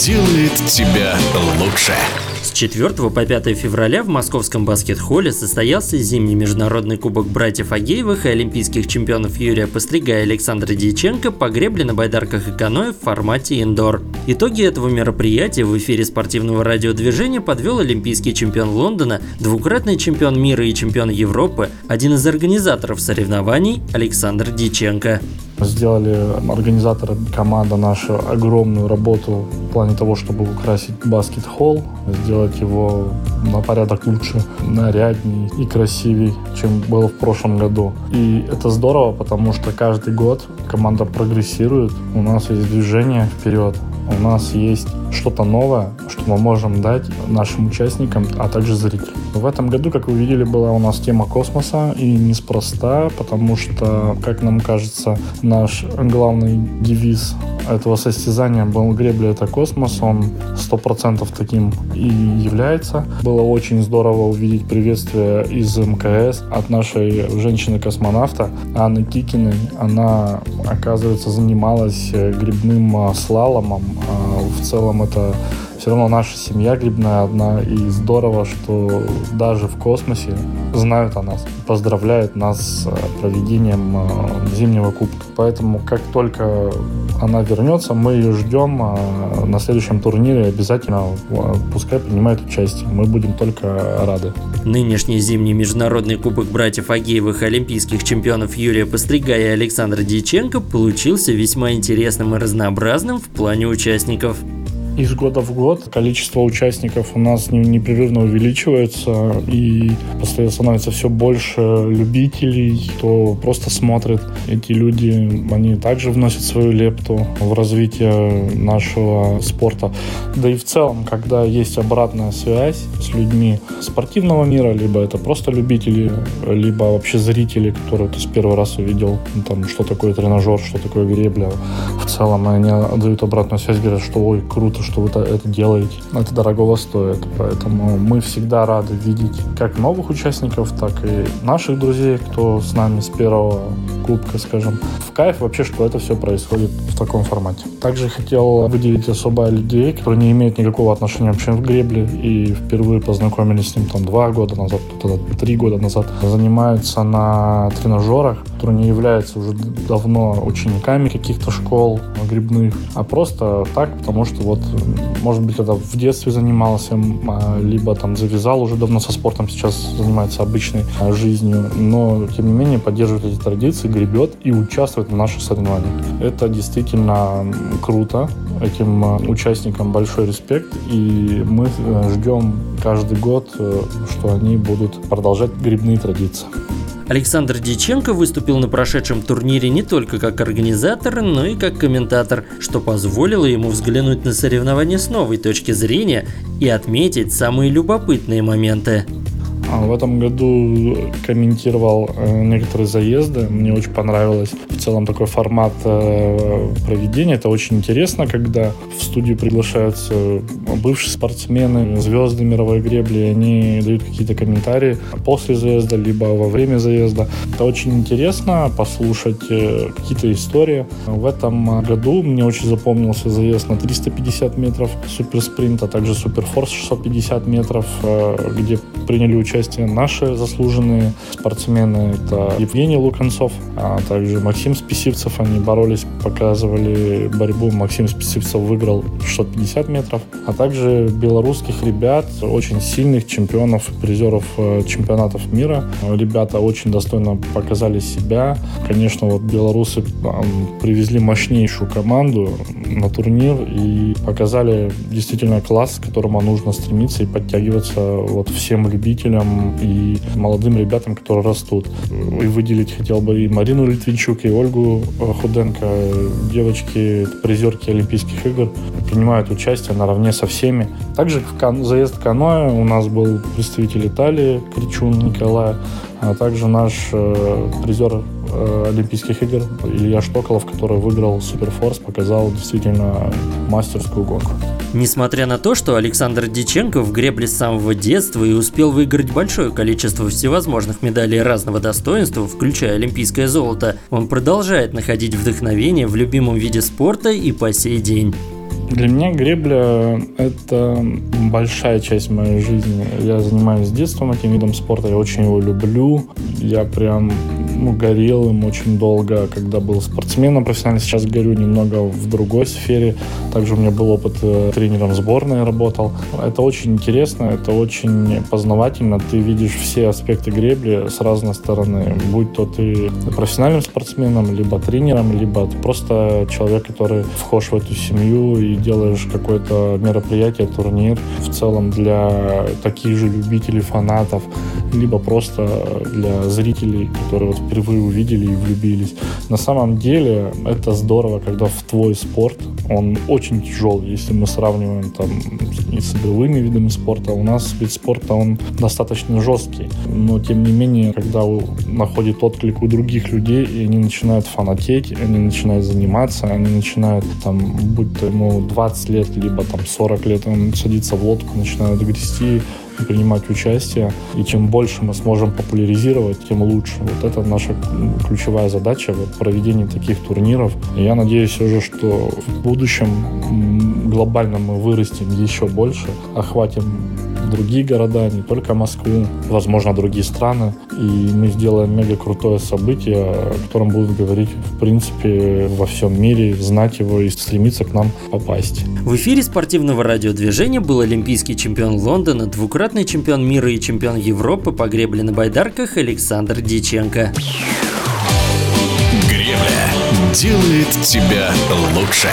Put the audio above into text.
делает тебя лучше. С 4 по 5 февраля в московском баскет-холле состоялся зимний международный кубок братьев Агеевых и олимпийских чемпионов Юрия Пострига и Александра Дьяченко по гребле на байдарках и каноэ в формате индор. Итоги этого мероприятия в эфире спортивного радиодвижения подвел олимпийский чемпион Лондона, двукратный чемпион мира и чемпион Европы, один из организаторов соревнований Александр Дьяченко. Сделали организаторы команда наша огромную работу в плане того, чтобы украсить баскет-холл, сделать его на порядок лучше, нарядней и красивее, чем было в прошлом году. И это здорово, потому что каждый год команда прогрессирует, у нас есть движение вперед, у нас есть что-то новое, что мы можем дать нашим участникам, а также зрителям. В этом году, как вы видели, была у нас тема космоса, и неспроста, потому что, как нам кажется, наш главный девиз этого состязания был гребля это космос, он сто процентов таким и является. Было очень здорово увидеть приветствие из МКС от нашей женщины-космонавта Анны Кикиной. Она, оказывается, занималась грибным слаломом. А в целом это все равно наша семья грибная одна, и здорово, что даже в космосе знают о нас, поздравляют нас с э, проведением э, зимнего кубка. Поэтому как только она вернется, мы ее ждем э, на следующем турнире обязательно, пускай принимает участие. Мы будем только рады. Нынешний зимний международный кубок братьев Агеевых олимпийских чемпионов Юрия Пострига и Александра Дьяченко получился весьма интересным и разнообразным в плане участников. Из года в год количество участников у нас непрерывно увеличивается, и постоянно становится все больше любителей, кто просто смотрит. Эти люди, они также вносят свою лепту в развитие нашего спорта. Да и в целом, когда есть обратная связь с людьми спортивного мира, либо это просто любители, либо вообще зрители, которые ты с первого раз увидел, ну, там, что такое тренажер, что такое гребля. В целом они дают обратную связь, говорят, что ой, круто, что вы это делаете. Это дорогого стоит. Поэтому мы всегда рады видеть как новых участников, так и наших друзей, кто с нами с первого кубка, скажем. В кайф вообще, что это все происходит в таком формате. Также хотел выделить особо людей, которые не имеют никакого отношения вообще к гребле и впервые познакомились с ним там два года назад, три года назад. Занимаются на тренажерах, которые не являются уже давно учениками каких-то школ грибных, а просто так, потому что вот может быть, когда в детстве занимался, а, либо там завязал уже давно со спортом, сейчас занимается обычной а, жизнью, но, тем не менее, поддерживает эти традиции, гребет и участвует в наших соревнованиях. Это действительно круто. Этим а, участникам большой респект, и мы э, ждем каждый год, э, что они будут продолжать грибные традиции. Александр Диченко выступил на прошедшем турнире не только как организатор, но и как комментатор, что позволило ему взглянуть на соревнования с новой точки зрения и отметить самые любопытные моменты. А в этом году комментировал э, некоторые заезды. Мне очень понравилось в целом такой формат э, проведения. Это очень интересно, когда в студию приглашаются бывшие спортсмены, звезды мировой гребли, они дают какие-то комментарии после заезда, либо во время заезда. Это очень интересно послушать э, какие-то истории. В этом году мне очень запомнился заезд на 350 метров суперспринта, также суперфорс 650 метров, где приняли участие участие наши заслуженные спортсмены. Это Евгений Луканцов, а также Максим Списивцев. Они боролись, показывали борьбу. Максим Списивцев выиграл 650 метров. А также белорусских ребят, очень сильных чемпионов, призеров э, чемпионатов мира. Ребята очень достойно показали себя. Конечно, вот белорусы привезли мощнейшую команду на турнир и показали действительно класс, к которому нужно стремиться и подтягиваться вот всем любителям и молодым ребятам, которые растут. И выделить хотел бы и Марину Литвинчук, и Ольгу э, Худенко, девочки, призерки Олимпийских игр, принимают участие наравне со всеми. Также в кан- заезд каноэ у нас был представитель Италии, Кричун Николай, а также наш э, призер э, Олимпийских игр Илья Штоколов, который выиграл Суперфорс, показал действительно мастерскую гонку. Несмотря на то, что Александр Диченко в гребле с самого детства и успел выиграть большое количество всевозможных медалей разного достоинства, включая олимпийское золото, он продолжает находить вдохновение в любимом виде спорта и по сей день. Для меня гребля — это большая часть моей жизни. Я занимаюсь с детства этим видом спорта, я очень его люблю. Я прям ну, горел им очень долго, когда был спортсменом профессионально. Сейчас горю немного в другой сфере. Также у меня был опыт э, тренером сборной работал. Это очень интересно, это очень познавательно. Ты видишь все аспекты гребли с разной стороны. Будь то ты профессиональным спортсменом, либо тренером, либо ты просто человек, который вхож в эту семью и делаешь какое-то мероприятие, турнир в целом для таких же любителей, фанатов, либо просто для зрителей, которые вот впервые увидели и влюбились. На самом деле это здорово, когда в твой спорт, он очень тяжелый, если мы сравниваем там с игровыми видами спорта. У нас вид спорта, он достаточно жесткий, но тем не менее, когда находит отклик у других людей, и они начинают фанатеть, они начинают заниматься, они начинают там, будь то ему 20 лет, либо там 40 лет, он садится в лодку, начинают грести, принимать участие. И чем больше мы сможем популяризировать, тем лучше. Вот это наша ключевая задача в проведении таких турниров. И я надеюсь уже, что в будущем глобально мы вырастем еще больше, охватим другие города, не только Москву, возможно, другие страны. И мы сделаем мега крутое событие, о котором будут говорить, в принципе, во всем мире, знать его и стремиться к нам попасть. В эфире спортивного радиодвижения был олимпийский чемпион Лондона, двукратный чемпион мира и чемпион Европы по гребле на байдарках Александр Диченко. Гребля делает тебя лучше.